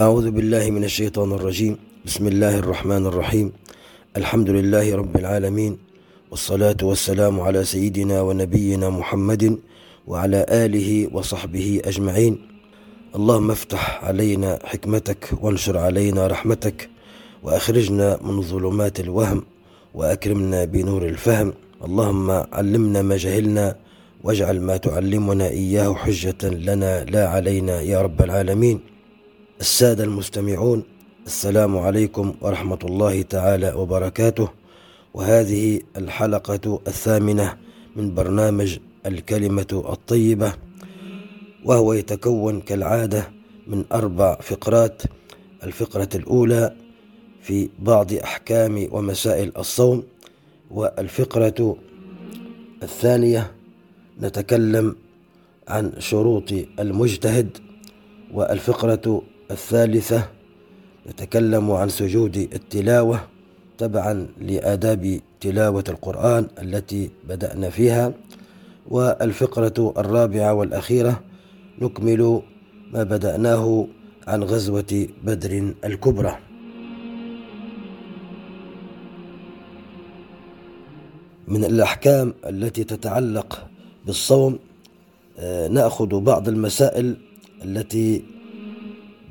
أعوذ بالله من الشيطان الرجيم. بسم الله الرحمن الرحيم. الحمد لله رب العالمين والصلاة والسلام على سيدنا ونبينا محمد وعلى آله وصحبه أجمعين. اللهم افتح علينا حكمتك وانشر علينا رحمتك وأخرجنا من ظلمات الوهم وأكرمنا بنور الفهم. اللهم علمنا ما جهلنا واجعل ما تعلمنا إياه حجة لنا لا علينا يا رب العالمين. السادة المستمعون السلام عليكم ورحمة الله تعالى وبركاته. وهذه الحلقة الثامنة من برنامج الكلمة الطيبة وهو يتكون كالعادة من أربع فقرات. الفقرة الأولى في بعض أحكام ومسائل الصوم والفقرة الثانية نتكلم عن شروط المجتهد والفقرة الثالثة نتكلم عن سجود التلاوة تبعا لآداب تلاوة القرآن التي بدأنا فيها. والفقرة الرابعة والأخيرة نكمل ما بدأناه عن غزوة بدر الكبرى. من الأحكام التي تتعلق بالصوم آه، نأخذ بعض المسائل التي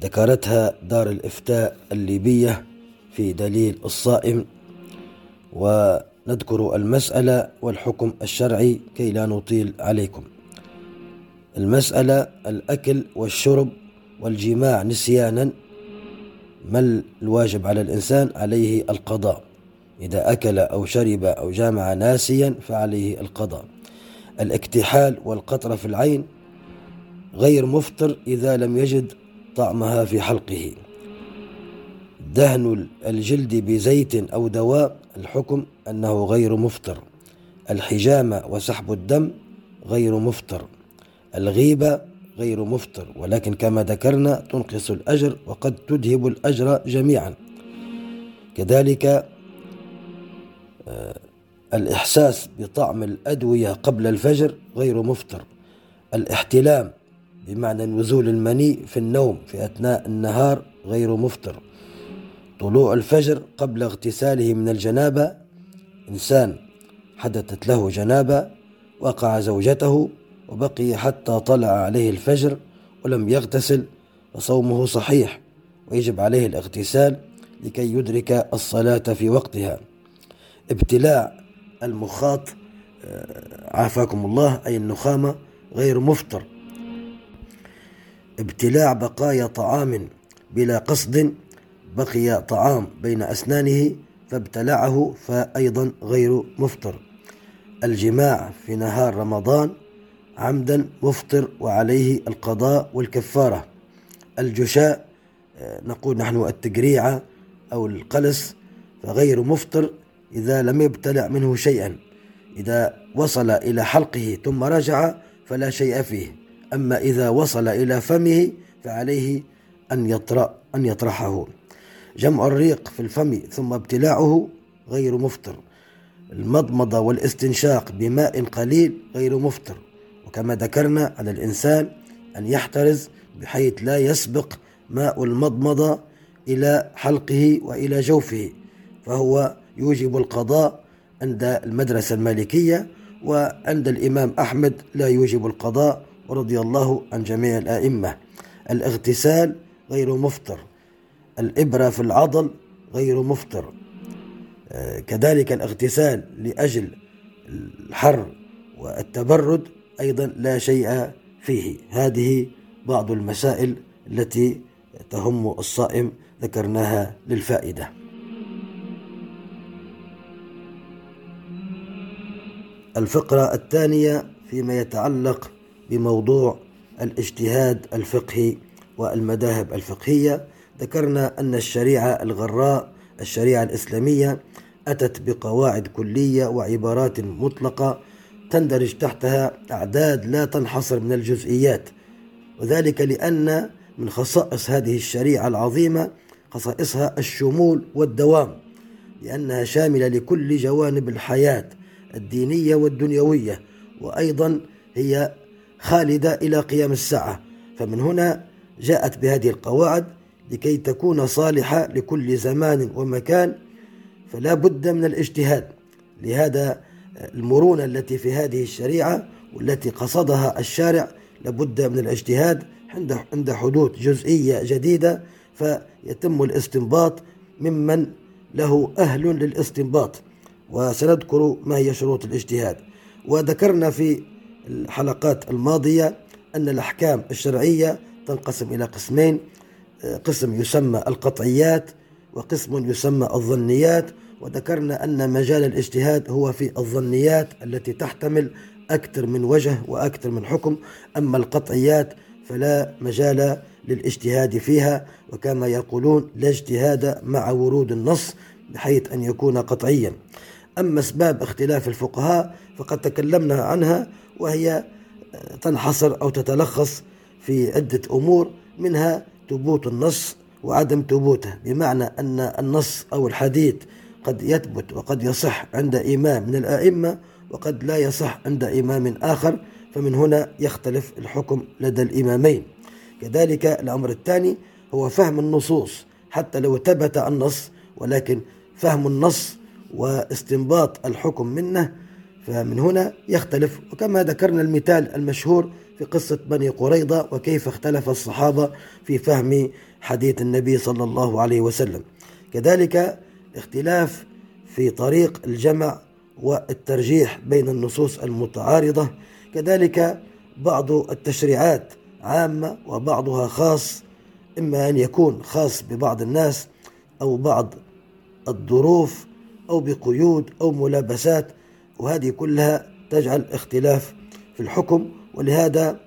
ذكرتها دار الإفتاء الليبية في دليل الصائم ونذكر المسألة والحكم الشرعي كي لا نطيل عليكم. المسألة الأكل والشرب والجماع نسيانا ما الواجب على الإنسان؟ عليه القضاء. إذا أكل أو شرب أو جامع ناسيا فعليه القضاء. الاكتحال والقطرة في العين غير مفطر إذا لم يجد طعمها في حلقه. دهن الجلد بزيت أو دواء الحكم أنه غير مفطر. الحجامة وسحب الدم غير مفطر. الغيبة غير مفطر ولكن كما ذكرنا تنقص الأجر وقد تذهب الأجر جميعا. كذلك آه، الإحساس بطعم الأدوية قبل الفجر غير مفطر. الاحتلام بمعنى نزول المني في النوم في أثناء النهار غير مفطر. طلوع الفجر قبل اغتساله من الجنابة إنسان حدثت له جنابة وقع زوجته وبقي حتى طلع عليه الفجر ولم يغتسل فصومه صحيح ويجب عليه الاغتسال لكي يدرك الصلاة في وقتها. ابتلاع المخاط آه، عافاكم الله أي النخامة غير مفطر. ابتلاع بقايا طعام بلا قصد بقي طعام بين أسنانه فابتلعه فأيضا غير مفطر. الجماع في نهار رمضان عمدا مفطر وعليه القضاء والكفارة. الجشاء آه، نقول نحن التقريعة أو القلس فغير مفطر إذا لم يبتلع منه شيئا. إذا وصل إلى حلقه ثم رجع فلا شيء فيه. أما إذا وصل إلى فمه فعليه أن يطرأ أن يطرحه. جمع الريق في الفم ثم ابتلاعه غير مفطر. المضمضة والاستنشاق بماء قليل غير مفطر. وكما ذكرنا على الإنسان أن يحترز بحيث لا يسبق ماء المضمضة إلى حلقه وإلى جوفه. فهو يوجب القضاء عند المدرسة المالكية وعند الإمام أحمد لا يوجب القضاء ورضي الله عن جميع الأئمة. الاغتسال غير مفطر. الإبرة في العضل غير مفطر. آه، كذلك الاغتسال لأجل الحر والتبرد أيضا لا شيء فيه. هذه بعض المسائل التي تهم الصائم ذكرناها للفائدة. الفقرة الثانية فيما يتعلق بموضوع الاجتهاد الفقهي والمذاهب الفقهية. ذكرنا أن الشريعة الغراء الشريعة الإسلامية أتت بقواعد كلية وعبارات مطلقة تندرج تحتها أعداد لا تنحصر من الجزئيات. وذلك لأن من خصائص هذه الشريعة العظيمة خصائصها الشمول والدوام لأنها شاملة لكل جوانب الحياة الدينية والدنيوية وأيضا هي خالدة إلى قيام الساعة. فمن هنا جاءت بهذه القواعد لكي تكون صالحة لكل زمان ومكان فلا بد من الاجتهاد. لهذا المرونة التي في هذه الشريعة والتي قصدها الشارع لابد من الاجتهاد عند حدوث جزئية جديدة فيتم الاستنباط ممن له أهل للاستنباط. وسنذكر ما هي شروط الاجتهاد. وذكرنا في الحلقات الماضية أن الأحكام الشرعية تنقسم إلى قسمين قسم يسمى القطعيات وقسم يسمى الظنيات وذكرنا أن مجال الاجتهاد هو في الظنيات التي تحتمل أكثر من وجه وأكثر من حكم أما القطعيات فلا مجال للاجتهاد فيها وكما يقولون لا اجتهاد مع ورود النص بحيث أن يكون قطعيا. أما أسباب اختلاف الفقهاء فقد تكلمنا عنها وهي تنحصر أو تتلخص في عدة أمور منها ثبوت النص وعدم ثبوته. بمعنى أن النص أو الحديث قد يثبت وقد يصح عند إمام من الأئمة وقد لا يصح عند إمام آخر فمن هنا يختلف الحكم لدى الإمامين. كذلك الأمر الثاني هو فهم النصوص. حتى لو ثبت النص ولكن فهم النص واستنباط الحكم منه فمن هنا يختلف. وكما ذكرنا المثال المشهور في قصة بني قريظة وكيف اختلف الصحابة في فهم حديث النبي صلى الله عليه وسلم. كذلك اختلاف في طريق الجمع والترجيح بين النصوص المتعارضة. كذلك بعض التشريعات عامة وبعضها خاص إما أن يكون خاص ببعض الناس أو بعض الظروف أو بقيود أو ملابسات وهذه كلها تجعل اختلاف في الحكم ولهذا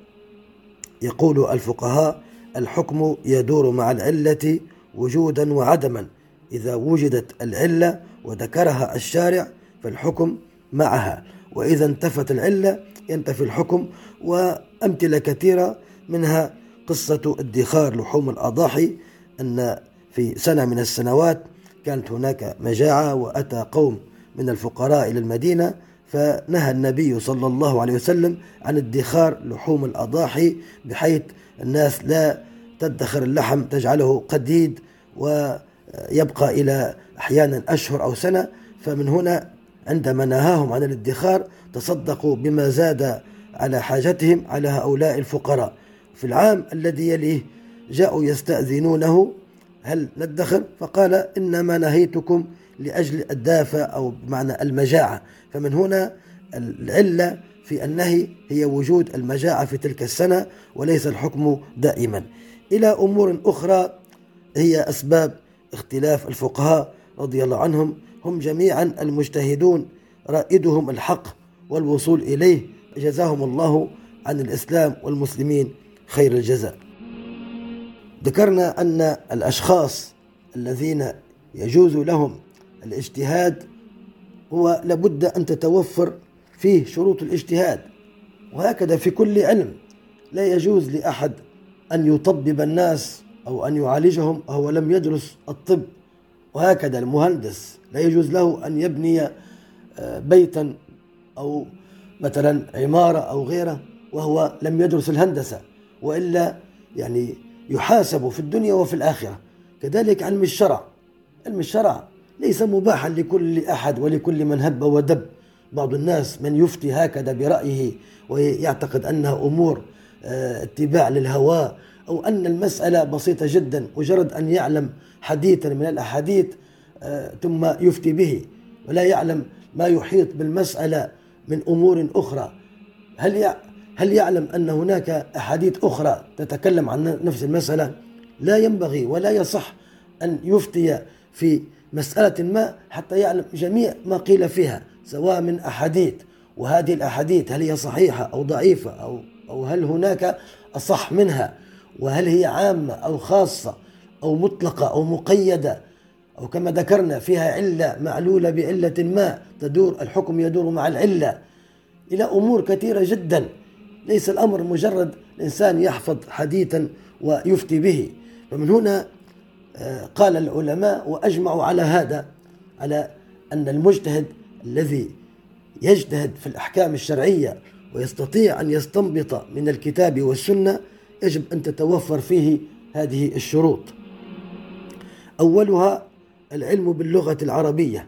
يقول الفقهاء الحكم يدور مع العلة وجودا وعدما. إذا وجدت العلة وذكرها الشارع فالحكم معها وإذا انتفت العلة ينتفي الحكم. وأمثلة كثيرة منها قصة ادخار لحوم الأضاحي أن في سنة من السنوات كانت هناك مجاعة وأتى قوم من الفقراء إلى المدينة فنهى النبي صلى الله عليه وسلم عن ادخار لحوم الأضاحي بحيث الناس لا تدخر اللحم تجعله قديد ويبقى إلى أحيانا أشهر أو سنة. فمن هنا عندما نهاهم عن الادخار تصدقوا بما زاد على حاجتهم على هؤلاء الفقراء. في العام الذي يليه جاءوا يستأذنونه هل ندخر؟ فقال إنما نهيتكم لأجل الدافة أو بمعنى المجاعة. فمن هنا العلة في النهي هي وجود المجاعة في تلك السنة وليس الحكم دائما. إلى أمور أخرى هي أسباب اختلاف الفقهاء رضي الله عنهم. هم جميعا المجتهدون رائدهم الحق والوصول إليه. جزاهم الله عن الإسلام والمسلمين خير الجزاء. ذكرنا أن الأشخاص الذين يجوز لهم الاجتهاد هو لابد أن تتوفر فيه شروط الاجتهاد وهكذا في كل علم لا يجوز لأحد أن يطبب الناس أو أن يعالجهم وهو لم يدرس الطب. وهكذا المهندس لا يجوز له أن يبني آه، بيتا أو مثلا عمارة أو غيره وهو لم يدرس الهندسة وإلا يعني يحاسب في الدنيا وفي الآخرة. كذلك علم الشرع علم الشرع ليس مباحا لكل أحد ولكل من هب ودب. بعض الناس من يفتي هكذا برأيه ويعتقد أنها أمور آه، اتباع للهواء أو أن المسألة بسيطة جدا مجرد أن يعلم حديثا من الأحاديث آه، ثم يفتي به. ولا يعلم ما يحيط بالمسألة من أمور أخرى. هل هل يعلم أن هناك أحاديث أخرى تتكلم عن نفس المسألة؟ لا ينبغي ولا يصح أن يفتي في مسألة ما حتى يعلم جميع ما قيل فيها سواء من أحاديث. وهذه الأحاديث هل هي صحيحة أو ضعيفة أو أو هل هناك أصح منها؟ وهل هي عامة أو خاصة أو مطلقة أو مقيدة؟ أو كما ذكرنا فيها علة معلولة بعلة ما تدور الحكم يدور مع العلة. إلى أمور كثيرة جدا. ليس الأمر مجرد الإنسان يحفظ حديثا ويفتي به. فمن هنا قال العلماء وأجمعوا على هذا على أن المجتهد الذي يجتهد في الأحكام الشرعية ويستطيع أن يستنبط من الكتاب والسنة يجب أن تتوفر فيه هذه الشروط. أولها العلم باللغة العربية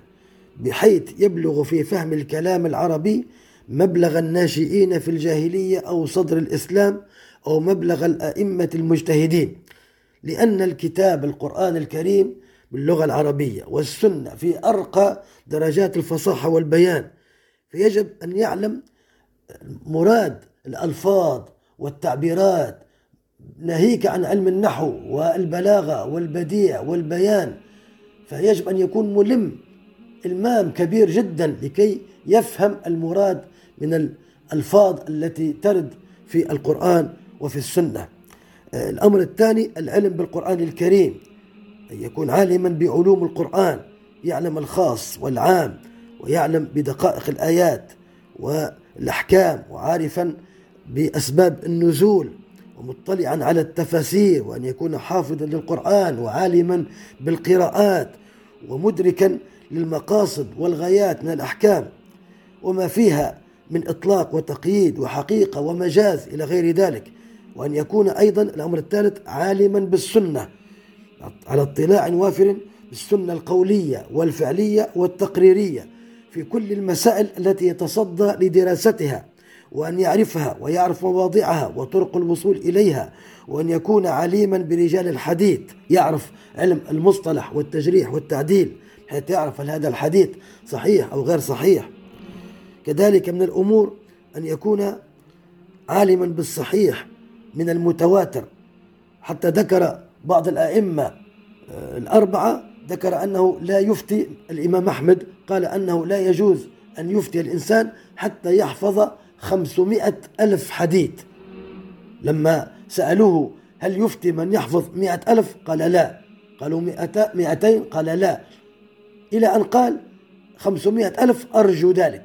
بحيث يبلغ في فهم الكلام العربي مبلغ الناشئين في الجاهلية أو صدر الإسلام أو مبلغ الأئمة المجتهدين. لأن الكتاب القرآن الكريم باللغة العربية والسنة في أرقى درجات الفصاحة والبيان. فيجب أن يعلم مراد الألفاظ والتعبيرات ناهيك عن علم النحو والبلاغة والبديع والبيان. فيجب أن يكون ملم إلمام كبير جدا لكي يفهم المراد من الألفاظ التي ترد في القرآن وفي السنة. الأمر الثاني العلم بالقرآن الكريم. أن يكون عالما بعلوم القرآن يعلم الخاص والعام ويعلم بدقائق الآيات والأحكام وعارفا بأسباب النزول ومطلعا على التفاسير وأن يكون حافظا للقرآن وعالما بالقراءات ومدركا للمقاصد والغايات من الأحكام. وما فيها من إطلاق وتقييد وحقيقة ومجاز إلى غير ذلك. وأن يكون أيضا الأمر الثالث عالما بالسنة على اطلاع وافر بالسنة القولية والفعلية والتقريرية في كل المسائل التي يتصدى لدراستها وأن يعرفها ويعرف مواضعها وطرق الوصول إليها وأن يكون عليما برجال الحديث يعرف علم المصطلح والتجريح والتعديل حيث يعرف هل هذا الحديث صحيح أو غير صحيح. كذلك من الأمور أن يكون عالما بالصحيح من المتواتر. حتى ذكر بعض الأئمة آه، الأربعة ذكر أنه لا يفتي الإمام أحمد قال أنه لا يجوز أن يفتي الإنسان حتى يحفظ خمسمائة ألف حديث. لما سألوه هل يفتي من يحفظ مئة ألف قال لا. قالوا مئتين قال لا. إلى أن قال خمسمائة ألف أرجو ذلك.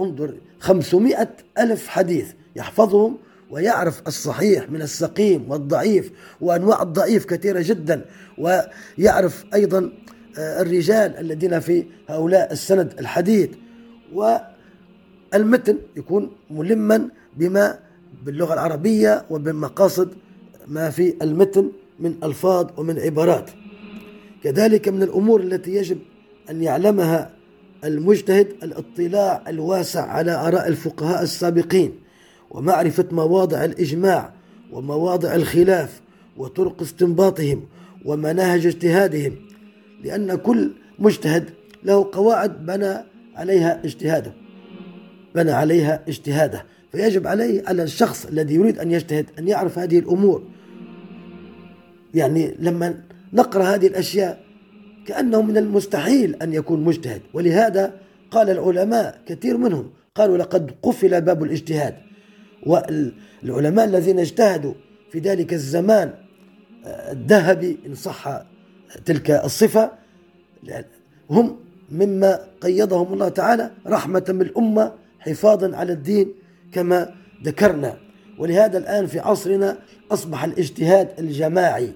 انظر خمسمائة ألف حديث يحفظهم ويعرف الصحيح من السقيم والضعيف وأنواع الضعيف كثيرة جدا ويعرف أيضا آه، الرجال الذين في هؤلاء السند الحديث والمتن يكون ملما بما باللغة العربية وبمقاصد ما في المتن من ألفاظ ومن عبارات. كذلك من الأمور التي يجب أن يعلمها المجتهد الاطلاع الواسع على آراء الفقهاء السابقين. ومعرفة مواضع الإجماع ومواضع الخلاف وطرق استنباطهم ومناهج اجتهادهم لأن كل مجتهد له قواعد بنى عليها اجتهاده بنى عليها اجتهاده. فيجب عليه على الشخص الذي يريد أن يجتهد أن يعرف هذه الأمور. يعني لما نقرأ هذه الأشياء كأنه من المستحيل أن يكون مجتهد ولهذا قال العلماء كثير منهم قالوا لقد قفل باب الاجتهاد. والعلماء الذين اجتهدوا في ذلك الزمان آه، الذهبي إن صح تلك الصفة هم مما قيضهم الله تعالى رحمة بالأمة حفاظا على الدين كما ذكرنا. ولهذا الآن في عصرنا أصبح الاجتهاد الجماعي.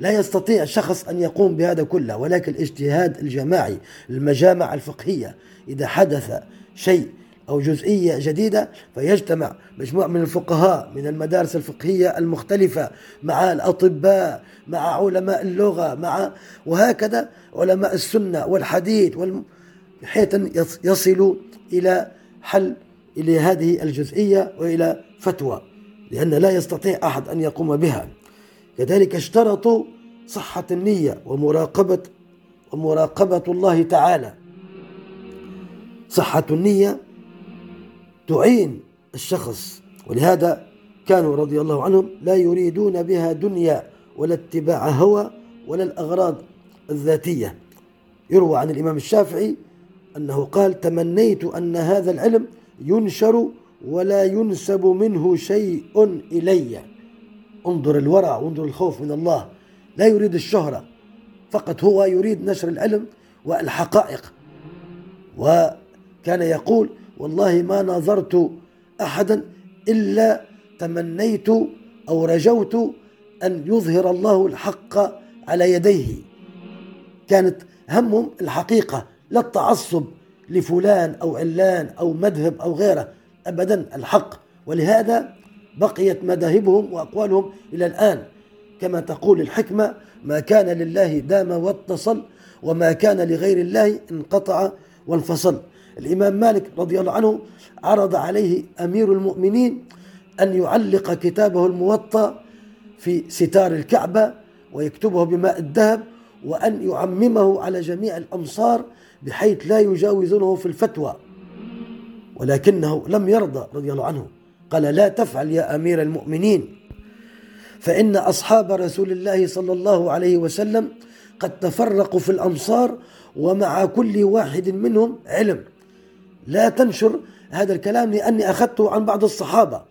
لا يستطيع شخص أن يقوم بهذا كله ولكن الاجتهاد الجماعي المجامع الفقهية إذا حدث شيء أو جزئية جديدة فيجتمع مجموعة من الفقهاء من المدارس الفقهية المختلفة مع الأطباء مع علماء اللغة مع وهكذا علماء السنة والحديث والم... يصلوا إلى حل إلى هذه الجزئية وإلى فتوى لأن لا يستطيع أحد أن يقوم بها. كذلك اشترطوا صحة النية ومراقبة ومراقبة الله تعالى. صحة النية تعين الشخص. ولهذا كانوا رضي الله عنهم لا يريدون بها دنيا ولا اتباع هوى ولا الأغراض الذاتية. يروى عن الإمام الشافعي أنه قال تمنيت أن هذا العلم ينشر ولا ينسب منه شيء إلي. انظر الورع وانظر الخوف من الله. لا يريد الشهرة فقط هو يريد نشر العلم والحقائق. وكان يقول والله ما نظرت أحدا إلا تمنيت أو رجوت أن يظهر الله الحق على يديه. كانت همهم الحقيقة لا التعصب لفلان أو علان أو مذهب أو غيره أبدا الحق. ولهذا بقيت مذاهبهم وأقوالهم إلى الآن. كما تقول الحكمة ما كان لله دام واتصل وما كان لغير الله انقطع وانفصل الإمام مالك رضي الله عنه عرض عليه أمير المؤمنين أن يعلق كتابه الموطأ في ستار الكعبة ويكتبه بماء الذهب وأن يعممه على جميع الأمصار بحيث لا يجاوزونه في الفتوى. ولكنه لم يرضى رضي الله عنه. قال لا تفعل يا أمير المؤمنين. فإن أصحاب رسول الله صلى الله عليه وسلم قد تفرقوا في الأمصار ومع كل واحد منهم علم. لا تنشر هذا الكلام لأني أخذته عن بعض الصحابة.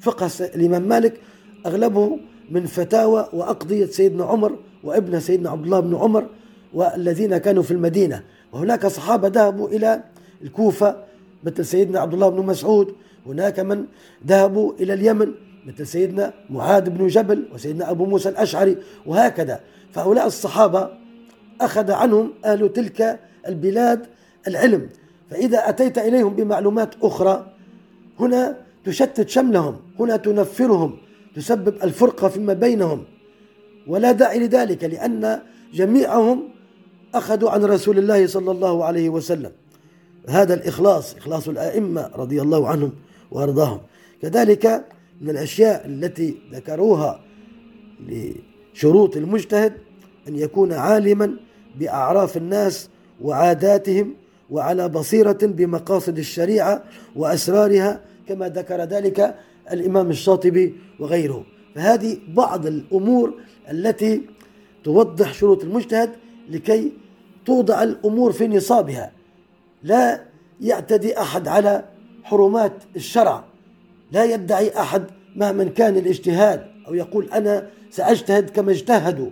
فقه الإمام مالك أغلبه من فتاوى وأقضية سيدنا عمر وابن سيدنا عبد الله بن عمر والذين كانوا في المدينة. وهناك صحابة ذهبوا إلى الكوفة مثل سيدنا عبد الله بن مسعود. هناك من ذهبوا إلى اليمن مثل سيدنا معاذ بن جبل وسيدنا أبو موسى الأشعري وهكذا. فهؤلاء الصحابة أخذ عنهم أهل تلك البلاد العلم. فإذا أتيت إليهم بمعلومات أخرى هنا تشتت شملهم هنا تنفرهم تسبب الفرقة فيما بينهم. ولا داعي لذلك لأن جميعهم أخذوا عن رسول الله صلى الله عليه وسلم. هذا الإخلاص إخلاص الأئمة رضي الله عنهم وأرضاهم. كذلك من الأشياء التي ذكروها لشروط المجتهد أن يكون عالما بأعراف الناس وعاداتهم وعلى بصيرة بمقاصد الشريعة وأسرارها كما ذكر ذلك الإمام الشاطبي وغيره. فهذه بعض الأمور التي توضح شروط المجتهد لكي توضع الأمور في نصابها. لا يعتدي أحد على حرمات الشرع. لا يدعي أحد مهما كان الاجتهاد أو يقول أنا سأجتهد كما اجتهدوا.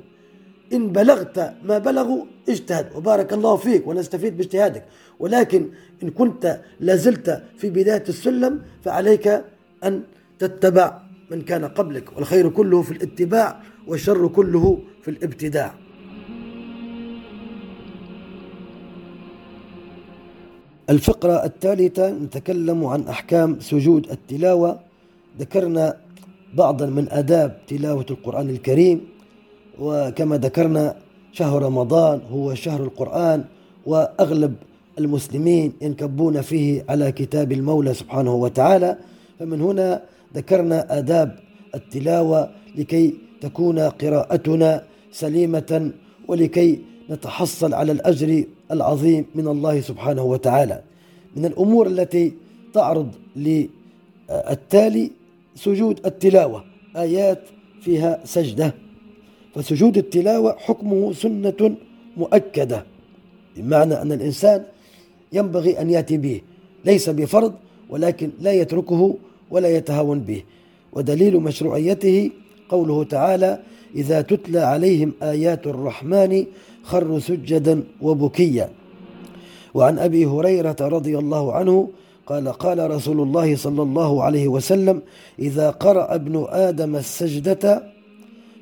إن بلغت ما بلغوا اجتهد. وبارك الله فيك ونستفيد باجتهادك. ولكن إن كنت لازلت في بداية السلم فعليك أن تتبع من كان قبلك. والخير كله في الاتباع والشر كله في الابتداع. الفقرة الثالثة نتكلم عن أحكام سجود التلاوة. ذكرنا بعضا من آداب تلاوة القرآن الكريم. وكما ذكرنا شهر رمضان هو شهر القرآن وأغلب المسلمين ينكبون فيه على كتاب المولى سبحانه وتعالى. فمن هنا ذكرنا آداب التلاوة لكي تكون قراءتنا سليمة ولكي نتحصل على الأجر العظيم من الله سبحانه وتعالى. من الأمور التي تعرض للتالي سجود التلاوة. آيات فيها سجدة. فسجود التلاوة حكمه سنة مؤكدة بمعنى أن الإنسان ينبغي أن يأتي به ليس بفرض ولكن لا يتركه ولا يتهاون به. ودليل مشروعيته قوله تعالى إذا تتلى عليهم آيات الرحمن خروا سجدا وبكيا. وعن أبي هريرة رضي الله عنه قال قال رسول الله صلى الله عليه وسلم إذا قرأ ابن آدم السجدة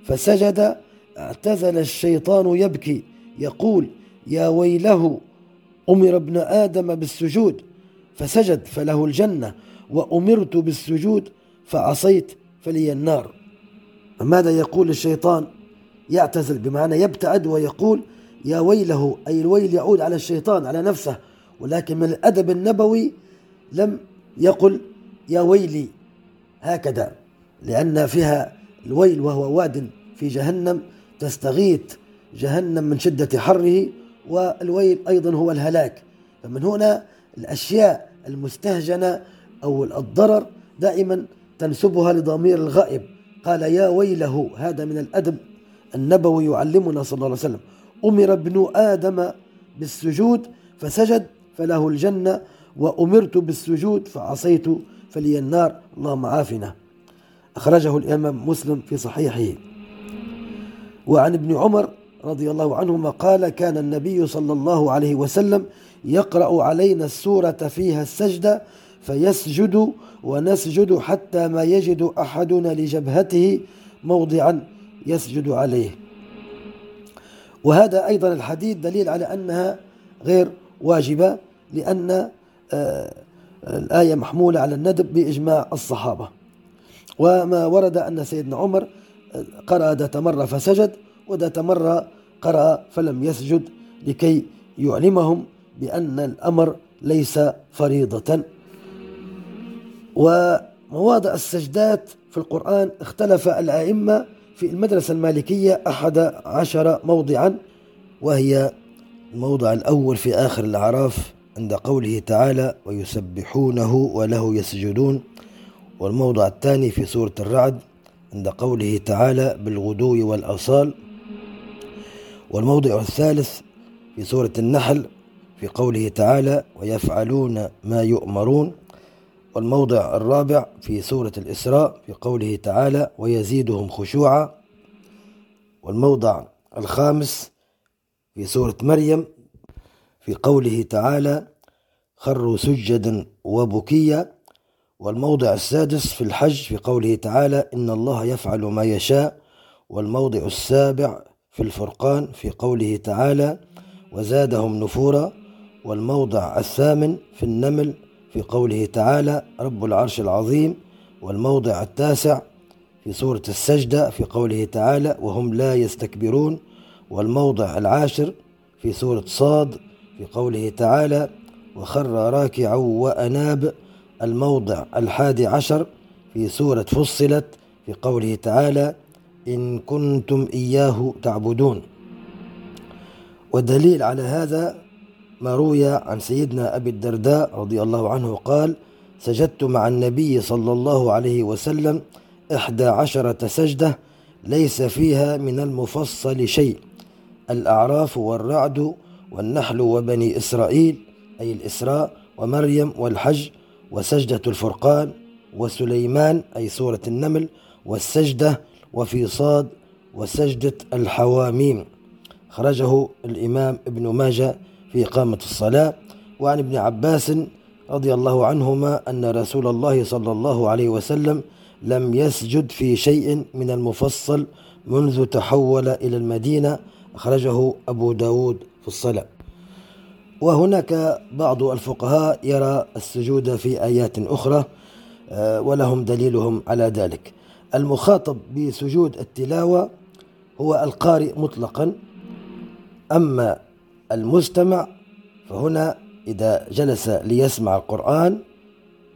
فسجد اعتزل الشيطان يبكي يقول يا ويله أمر ابن آدم بالسجود. فسجد فله الجنة وأمرت بالسجود فعصيت فلي النار. ماذا يقول الشيطان؟ يعتزل بمعنى يبتعد ويقول يا ويله أي الويل يعود على الشيطان على نفسه. ولكن من الأدب النبوي لم يقل يا ويلي هكذا. لأن فيها الويل وهو واد في جهنم تستغيث جهنم من شدة حره والويل أيضا هو الهلاك. فمن هنا الأشياء المستهجنة أو الضرر دائما تنسبها لضمير الغائب. قال يا ويله هذا من الأدب النبوي يعلمنا صلى الله عليه وسلم. أمر ابن آدم بالسجود فسجد فله الجنة وأمرت بالسجود فعصيت فلي النار. اللهم عافنا أخرجه الإمام مسلم في صحيحه. وعن ابن عمر رضي الله عنهما قال كان النبي صلى الله عليه وسلم يقرأ علينا السورة فيها السجدة فيسجد ونسجد حتى ما يجد أحدنا لجبهته موضعا يسجد عليه. وهذا أيضا الحديث دليل على أنها غير واجبة لأن آه، الآية محمولة على الندب بإجماع الصحابة. وما ورد أن سيدنا عمر قرأ ذات مرة فسجد وذات مرة قرأ فلم يسجد لكي يعلمهم بأن الأمر ليس فريضة. ومواضع السجدات في القرآن اختلف الأئمة في المدرسة المالكية أحد عشر موضعا وهي الموضع الأول في آخر الأعراف عند قوله تعالى ويسبحونه وله يسجدون والموضع الثاني في سورة الرعد عند قوله تعالى بالغدو والأصال والموضع الثالث في سورة النحل في قوله تعالى ويفعلون ما يؤمرون. والموضع الرابع في سورة الإسراء في قوله تعالى ويزيدهم خشوعا. والموضع الخامس في سورة مريم في قوله تعالى خروا سجدا وبكيا. والموضع السادس في الحج في قوله تعالى إن الله يفعل ما يشاء والموضع السابع في الفرقان في قوله تعالى وزادهم نفورا والموضع الثامن في النمل في قوله تعالى رب العرش العظيم والموضع التاسع في سورة السجدة في قوله تعالى وهم لا يستكبرون والموضع العاشر في سورة صاد في قوله تعالى وخر راكعا وأناب الموضع الحادي عشر في سورة فصلت في قوله تعالى إن كنتم إياه تعبدون. والدليل على هذا ما روي عن سيدنا أبي الدرداء رضي الله عنه قال سجدت مع النبي صلى الله عليه وسلم إحدى عشرة سجدة ليس فيها من المفصل شيء الأعراف والرعد والنحل وبني إسرائيل أي الإسراء ومريم والحج وسجدة الفرقان وسليمان أي سورة النمل والسجدة وفي صاد وسجدة الحواميم. خرجه الإمام ابن ماجه في إقامة الصلاة. وعن ابن عباس رضي الله عنهما أن رسول الله صلى الله عليه وسلم لم يسجد في شيء من المفصل منذ تحول إلى المدينة. أخرجه أبو داود في الصلاة. وهناك بعض الفقهاء يرى السجود في آيات أخرى آه، ولهم دليلهم على ذلك. المخاطب بسجود التلاوة هو القارئ مطلقا أما المستمع فهنا إذا جلس ليسمع القرآن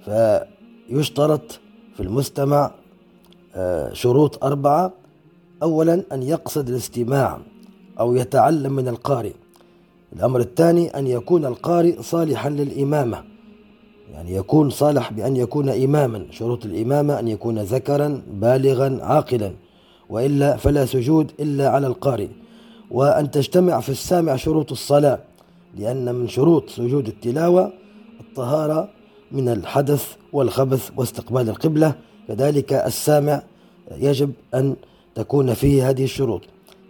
فيشترط في المستمع آه، شروط أربعة. أولا أن يقصد الاستماع أو يتعلم من القارئ. الأمر الثاني أن يكون القارئ صالحا للإمامة. يعني يكون صالح بأن يكون إماما. شروط الإمامة أن يكون ذكرا بالغا عاقلا. وإلا فلا سجود إلا على القارئ. وأن تجتمع في السامع شروط الصلاة لأن من شروط سجود التلاوة الطهارة من الحدث والخبث واستقبال القبلة. كذلك السامع يجب أن تكون فيه هذه الشروط.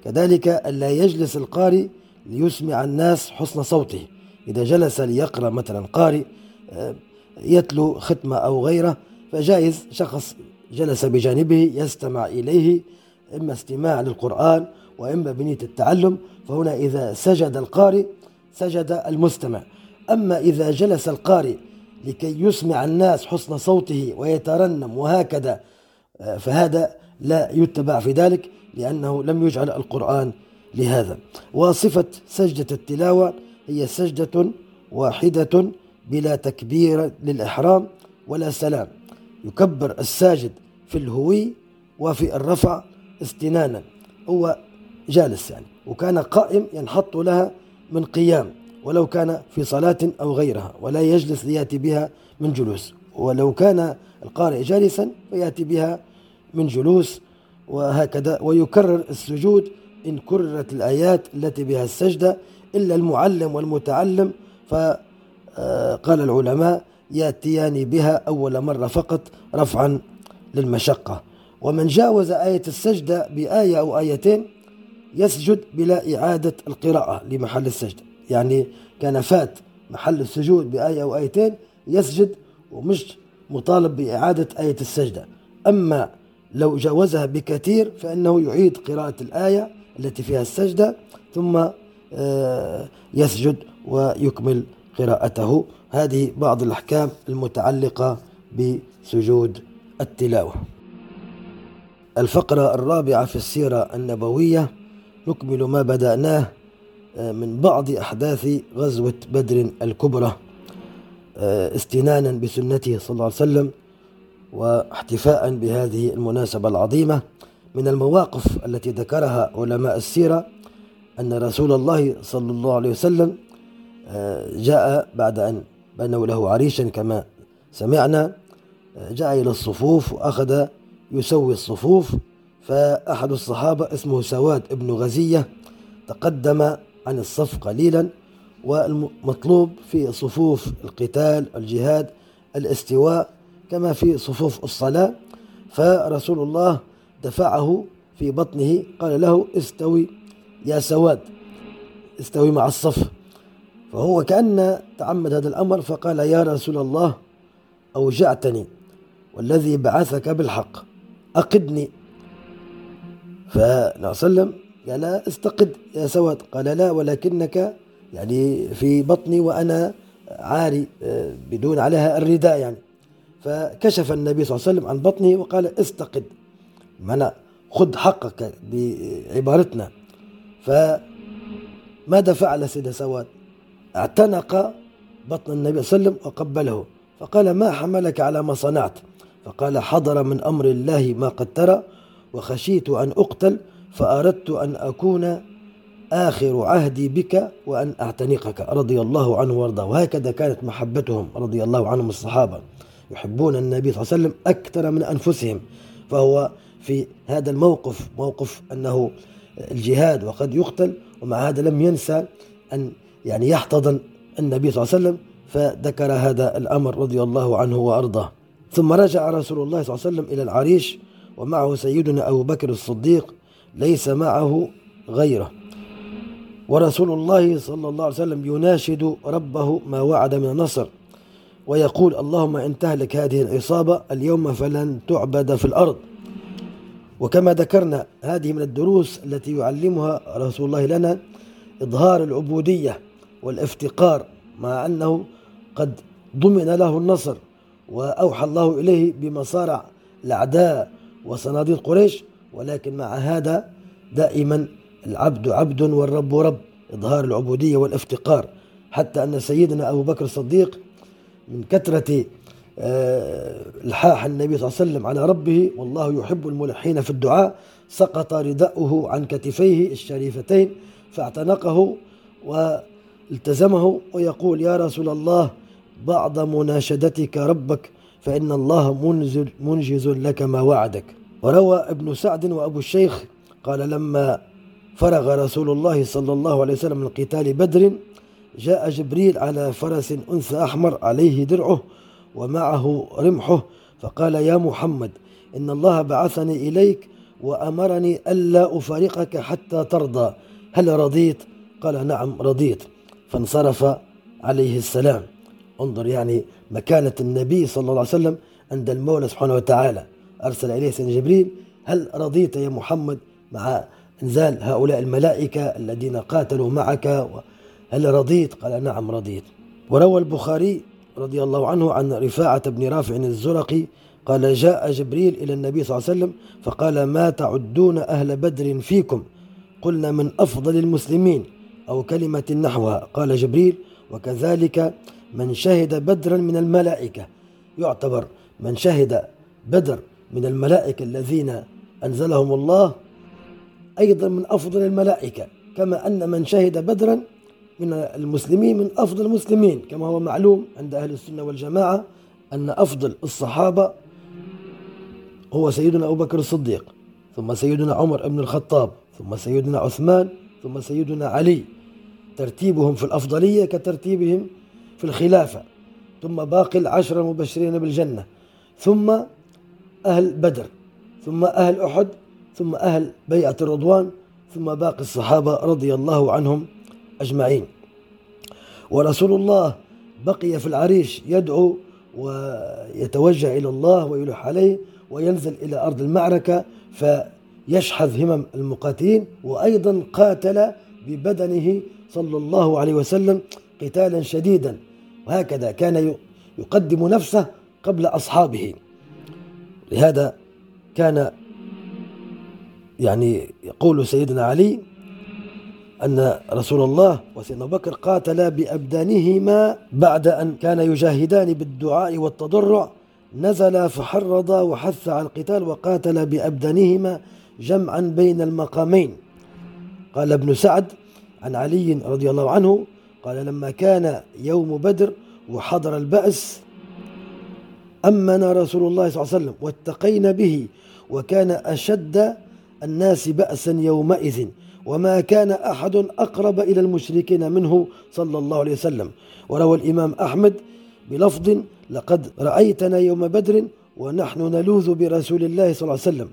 كذلك ألا يجلس القارئ ليسمع الناس حسن صوته. إذا جلس ليقرأ مثلا قارئ آه، يتلو ختمة أو غيره فجائز شخص جلس بجانبه يستمع إليه إما استماع للقرآن وإما بنية التعلم فهنا إذا سجد القارئ سجد المستمع. أما إذا جلس القارئ لكي يسمع الناس حسن صوته ويترنم وهكذا آه، فهذا لا يتبع في ذلك لأنه لم يجعل القرآن لهذا. وصفة سجدة التلاوة هي سجدة واحدة بلا تكبير للإحرام ولا سلام. يكبر الساجد في الهوي وفي الرفع استنانا. هو جالس يعني وكان قائم ينحط لها من قيام ولو كان في صلاة أو غيرها ولا يجلس ليأتي بها من جلوس. ولو كان القارئ جالسا فيأتي بها من جلوس وهكذا. ويكرر السجود إن كررت الآيات التي بها السجدة إلا المعلم والمتعلم فقال العلماء يأتيان بها أول مرة فقط رفعا للمشقة. ومن جاوز آية السجدة بآية أو آيتين يسجد بلا إعادة القراءة لمحل السجدة يعني كان فات محل السجود بآية أو آيتين يسجد ومش مطالب بإعادة آية السجدة أما لو جاوزها بكثير فإنه يعيد قراءة الآية التي فيها السجدة ثم آه، يسجد ويكمل قراءته. هذه بعض الأحكام المتعلقة بسجود التلاوة. الفقرة الرابعة في السيرة النبوية نكمل ما بدأناه آه، من بعض أحداث غزوة بدر الكبرى آه، استنانا بسنته صلى الله عليه وسلم واحتفاء بهذه المناسبة العظيمة. من المواقف التي ذكرها علماء السيرة أن رسول الله صلى الله عليه وسلم آه، جاء بعد أن بنوا له عريشا كما سمعنا جاء إلى الصفوف وأخذ يسوي الصفوف فأحد الصحابة اسمه سواد ابن غزية تقدم عن الصف قليلا والمطلوب في صفوف القتال الجهاد الاستواء كما في صفوف الصلاة. فرسول الله دفعه في بطنه قال له استوي يا سواد استوي مع الصف. فهو كأن تعمد هذا الأمر فقال يا رسول الله أوجعتني والذي بعثك بالحق أقدني. فالنبي صلى الله عليه وسلم قال استقد يا سواد. قال لا ولكنك يعني في بطني وأنا عاري آه، بدون عليها الرداء يعني. فكشف النبي صلى الله عليه وسلم عن بطنه وقال استقد. معنى خذ حقك بعبارتنا فماذا فعل سيدنا سواد. اعتنق بطن النبي صلى الله عليه وسلم وقبله. فقال ما حملك على ما صنعت؟ فقال حضر من أمر الله ما قد ترى وخشيت أن أقتل فأردت أن أكون آخر عهدي بك وأن أعتنقك رضي الله عنه وأرضاه. وهكذا كانت محبتهم رضي الله عنهم الصحابة. يحبون النبي صلى الله عليه وسلم أكثر من أنفسهم. فهو في هذا الموقف موقف أنه الجهاد وقد يقتل ومع هذا لم ينسى أن يعني يحتضن النبي صلى الله عليه وسلم فذكر هذا الأمر رضي الله عنه وأرضاه. ثم رجع رسول الله صلى الله عليه وسلم إلى العريش ومعه سيدنا أبو بكر الصديق ليس معه غيره. ورسول الله صلى الله عليه وسلم يناشد ربه ما وعد من النصر ويقول اللهم إن تهلك هذه العصابة اليوم فلن تعبد في الأرض. وكما ذكرنا هذه من الدروس التي يعلمها رسول الله لنا إظهار العبودية والافتقار مع أنه قد ضمن له النصر وأوحى الله إليه بمصارع الأعداء وصناديد قريش ولكن مع هذا دائما العبد عبد والرب رب إظهار العبودية والافتقار. حتى أن سيدنا أبو بكر الصديق من كثرة الحاح النبي صلى الله عليه وسلم على ربه والله يحب الملحين في الدعاء سقط رداؤه عن كتفيه الشريفتين فاعتنقه والتزمه ويقول يا رسول الله بعض مناشدتك ربك فإن الله منزل منجز لك ما وعدك. وروى ابن سعد وأبو الشيخ قال لما فرغ رسول الله صلى الله عليه وسلم من قتال بدر جاء جبريل على فرس أنثى أحمر عليه درعه ومعه رمحه. فقال يا محمد إن الله بعثني إليك وأمرني ألا أفارقك حتى ترضى. هل رضيت؟ قال نعم رضيت. فانصرف عليه السلام. انظر يعني مكانة النبي صلى الله عليه وسلم عند المولى سبحانه وتعالى. أرسل إليه سيدنا جبريل هل رضيت يا محمد مع إنزال هؤلاء الملائكة الذين قاتلوا معك؟ هل رضيت؟ قال نعم رضيت. وروى البخاري رضي الله عنه عن رفاعة بن رافع الزرقي قال جاء جبريل إلى النبي صلى الله عليه وسلم فقال ما تعدون أهل بدر فيكم؟ قلنا من أفضل المسلمين أو كلمة نحوها قال جبريل وكذلك من شهد بدرا من الملائكة يعتبر من شهد بدر من الملائكة الذين أنزلهم الله أيضا من أفضل الملائكة كما أن من شهد بدرا من المسلمين من أفضل المسلمين. كما هو معلوم عند أهل السنة والجماعة أن أفضل الصحابة هو سيدنا أبو بكر الصديق ثم سيدنا عمر بن الخطاب ثم سيدنا عثمان ثم سيدنا علي. ترتيبهم في الأفضلية كترتيبهم في الخلافة. ثم باقي العشرة المبشرين بالجنة. ثم أهل بدر ثم أهل أحد ثم أهل بيعة الرضوان ثم باقي الصحابة رضي الله عنهم أجمعين. ورسول الله بقي في العريش يدعو ويتوجه إلى الله ويلح عليه وينزل إلى أرض المعركة فيشحذ همم المقاتلين وأيضا قاتل ببدنه صلى الله عليه وسلم قتالا شديدا. وهكذا كان يقدم نفسه قبل أصحابه. لهذا كان يعني يقول سيدنا علي أن رسول الله وسيدنا بكر قاتلا بأبدانهما بعد أن كان يجاهدان بالدعاء والتضرع. نزل فحرض وحث على القتال وقاتل بأبدانهما جمعا بين المقامين. قال ابن سعد عن علي رضي الله عنه قال لما كان يوم بدر وحضر البأس أمنا رسول الله صلى الله عليه وسلم واتقينا به وكان أشد الناس بأسا يومئذ. وما كان أحد أقرب إلى المشركين منه صلى الله عليه وسلم. وروى الإمام أحمد بلفظ لقد رأيتنا يوم بدر ونحن نلوذ برسول الله صلى الله عليه وسلم.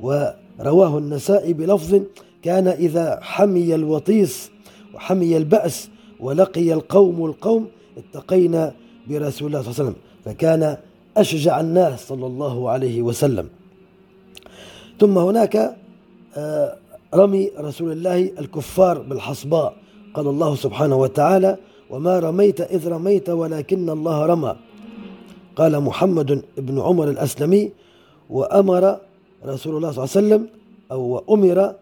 ورواه النسائي بلفظ كان إذا حمي الوطيس وحمي البأس ولقي القوم القوم اتقينا برسول الله صلى الله عليه وسلم. فكان أشجع الناس صلى الله عليه وسلم. ثم هناك آه، رمي رسول الله الكفار بالحصباء. قال الله سبحانه وتعالى وما رميت إذ رميت ولكن الله رمى. قال محمد بن عمر الأسلمي وأمر رسول الله صلى الله عليه وسلم أو أمر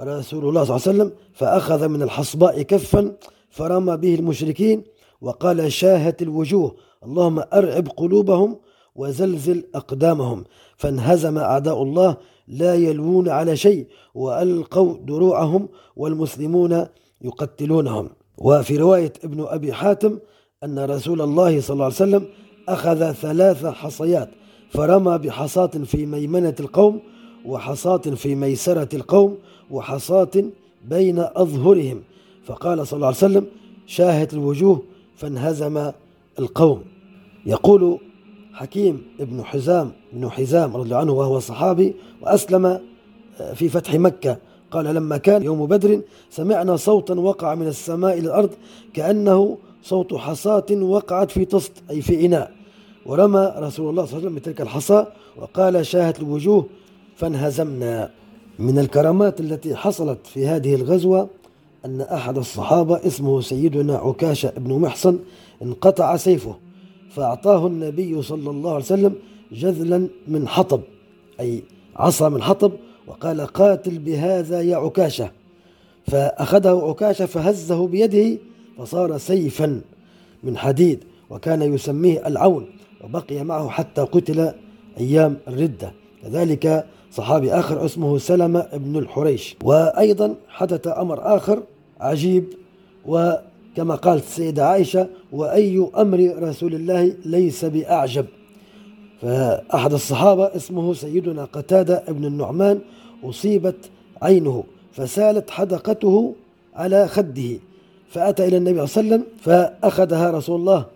رسول الله صلى الله عليه وسلم فأخذ من الحصباء كفا فرمى به المشركين وقال شاهت الوجوه اللهم أرعب قلوبهم وزلزل أقدامهم فانهزم أعداء الله لا يلوون على شيء وألقوا دروعهم والمسلمون يقتلونهم. وفي رواية ابن أبي حاتم أن رسول الله صلى الله عليه وسلم أخذ ثلاث حصيات فرمى بحصاة في ميمنة القوم وحصاة في ميسرة القوم وحصاة بين أظهرهم. فقال صلى الله عليه وسلم شاهت الوجوه فانهزم القوم. يقول حكيم بن حزام بن حزام رضي الله عنه وهو صحابي وأسلم آه، في فتح مكة. قال لما كان يوم بدر سمعنا صوتا وقع من السماء إلى الأرض كأنه صوت حصاة وقعت في طست أي في إناء. ورمى رسول الله صلى الله عليه وسلم بتلك الحصى وقال شاهت الوجوه فانهزمنا. من الكرامات التي حصلت في هذه الغزوة أن أحد الصحابة اسمه سيدنا عكاشة بن محصن انقطع سيفه. فأعطاه النبي صلى الله عليه وسلم جذلا من حطب أي عصا من حطب وقال قاتل بهذا يا عكاشة. فأخذه عكاشة فهزه بيده فصار سيفا من حديد وكان يسميه العون وبقي معه حتى قتل أيام الردة. كذلك صحابي آخر اسمه سلمة بن الحريش. وأيضا حدث أمر آخر عجيب وكما قالت السيدة عائشة وأي أمر رسول الله ليس بأعجب. فأحد الصحابة اسمه سيدنا قتادة بن النعمان أصيبت عينه فسالت حدقته على خده. فأتى إلى النبي صلى الله عليه وسلم فأخذها رسول الله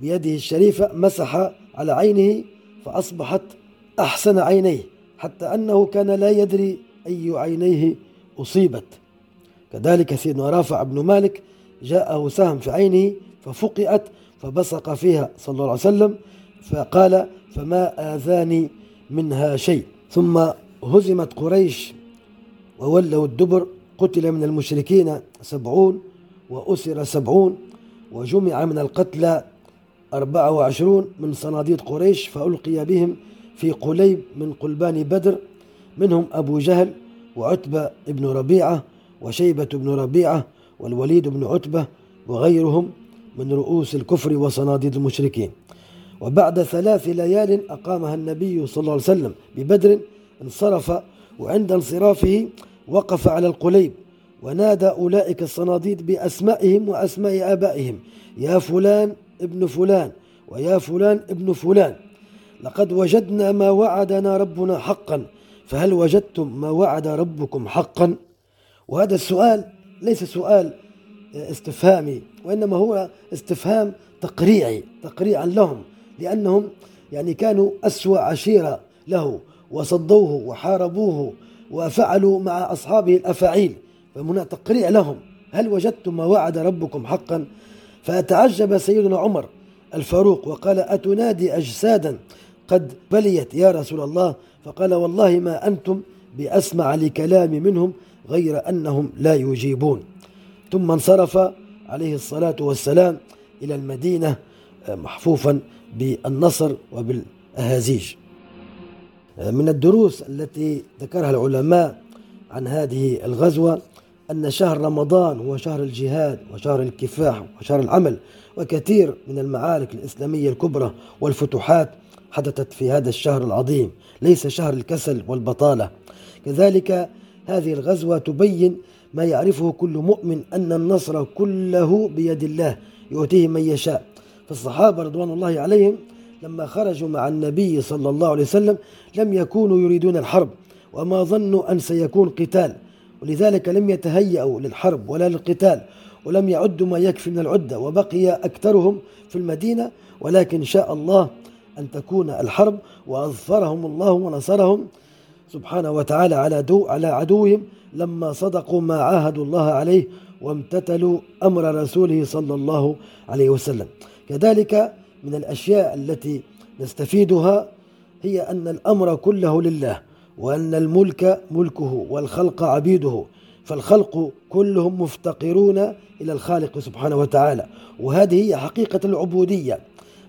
بيده الشريفة مسح على عينه فأصبحت أحسن عينيه حتى أنه كان لا يدري أي عينيه أصيبت. كذلك سيدنا رافع بن مالك جاءه سهم في عينه ففقئت فبصق فيها صلى الله عليه وسلم فقال فما آذاني منها شيء. ثم هزمت قريش وولوا الدبر قتل من المشركين سبعون وأسر سبعون وجمع من القتلى أربعة وعشرون من صناديد قريش فألقي بهم في قليب من قلبان بدر منهم أبو جهل وعتبة بن ربيعة وشيبة بن ربيعة والوليد بن عتبة وغيرهم من رؤوس الكفر وصناديد المشركين. وبعد ثلاث ليال أقامها النبي صلى الله عليه وسلم ببدر انصرف وعند انصرافه وقف على القليب ونادى أولئك الصناديد بأسمائهم وأسماء آبائهم يا فلان ابن فلان ويا فلان ابن فلان لقد وجدنا ما وعدنا ربنا حقا فهل وجدتم ما وعد ربكم حقا؟ وهذا السؤال ليس سؤال استفهامي وإنما هو استفهام تقريعي تقريعا لهم لأنهم يعني كانوا أسوأ عشيرة له وصدوه وحاربوه وفعلوا مع أصحابه الأفاعيل فهنا تقريع لهم. هل وجدتم ما وعد ربكم حقا؟ فأتعجب سيدنا عمر الفاروق وقال أتنادي أجسادا قد بليت يا رسول الله؟ فقال والله ما أنتم بأسمع لكلام منهم غير أنهم لا يجيبون. ثم انصرف عليه الصلاة والسلام إلى المدينة محفوفا بالنصر وبالأهازيج. من الدروس التي ذكرها العلماء عن هذه الغزوة أن شهر رمضان هو شهر الجهاد وشهر الكفاح وشهر العمل وكثير من المعارك الإسلامية الكبرى والفتوحات حدثت في هذا الشهر العظيم ليس شهر الكسل والبطالة. كذلك هذه الغزوة تبين ما يعرفه كل مؤمن أن النصر كله بيد الله يؤتيه من يشاء. فالصحابة رضوان الله عليهم لما خرجوا مع النبي صلى الله عليه وسلم لم يكونوا يريدون الحرب وما ظنوا أن سيكون قتال. ولذلك لم يتهيأوا للحرب ولا للقتال ولم يعدوا ما يكفي من العدة وبقي أكثرهم في المدينة. ولكن شاء الله أن تكون الحرب وأظفرهم الله ونصرهم سبحانه وتعالى على دو على عدوهم لما صدقوا ما عاهدوا الله عليه وامتثلوا أمر رسوله صلى الله عليه وسلم. كذلك من الأشياء التي نستفيدها هي أن الأمر كله لله وأن الملك ملكه والخلق عبيده فالخلق كلهم مفتقرون إلى الخالق سبحانه وتعالى. وهذه هي حقيقة العبودية.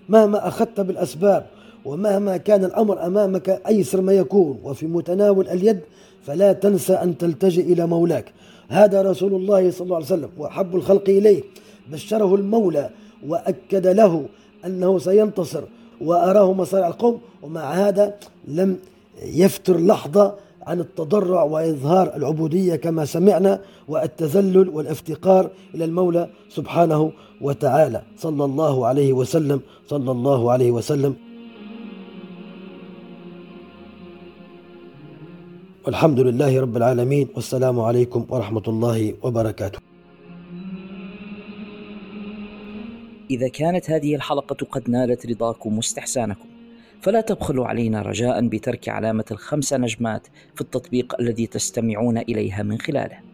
مهما أخذت بالأسباب ومهما كان الأمر أمامك أيسر ما يكون وفي متناول اليد فلا تنسى أن تلتجئ إلى مولاك. هذا رسول الله صلى الله عليه وسلم وأحب الخلق إليه. بشره المولى وأكد له أنه سينتصر وأراه مصارع القوم ومع هذا لم يفتر لحظة عن التضرع وإظهار العبودية كما سمعنا والتذلل والافتقار إلى المولى سبحانه وتعالى. صلى الله عليه وسلم صلى الله عليه وسلم. والحمد لله رب العالمين والسلام عليكم ورحمة الله وبركاته. إذا كانت هذه الحلقة قد نالت رضاكم واستحسانكم فلا تبخلوا علينا رجاء بترك علامة الخمس نجمات في التطبيق الذي تستمعون إليها من خلاله.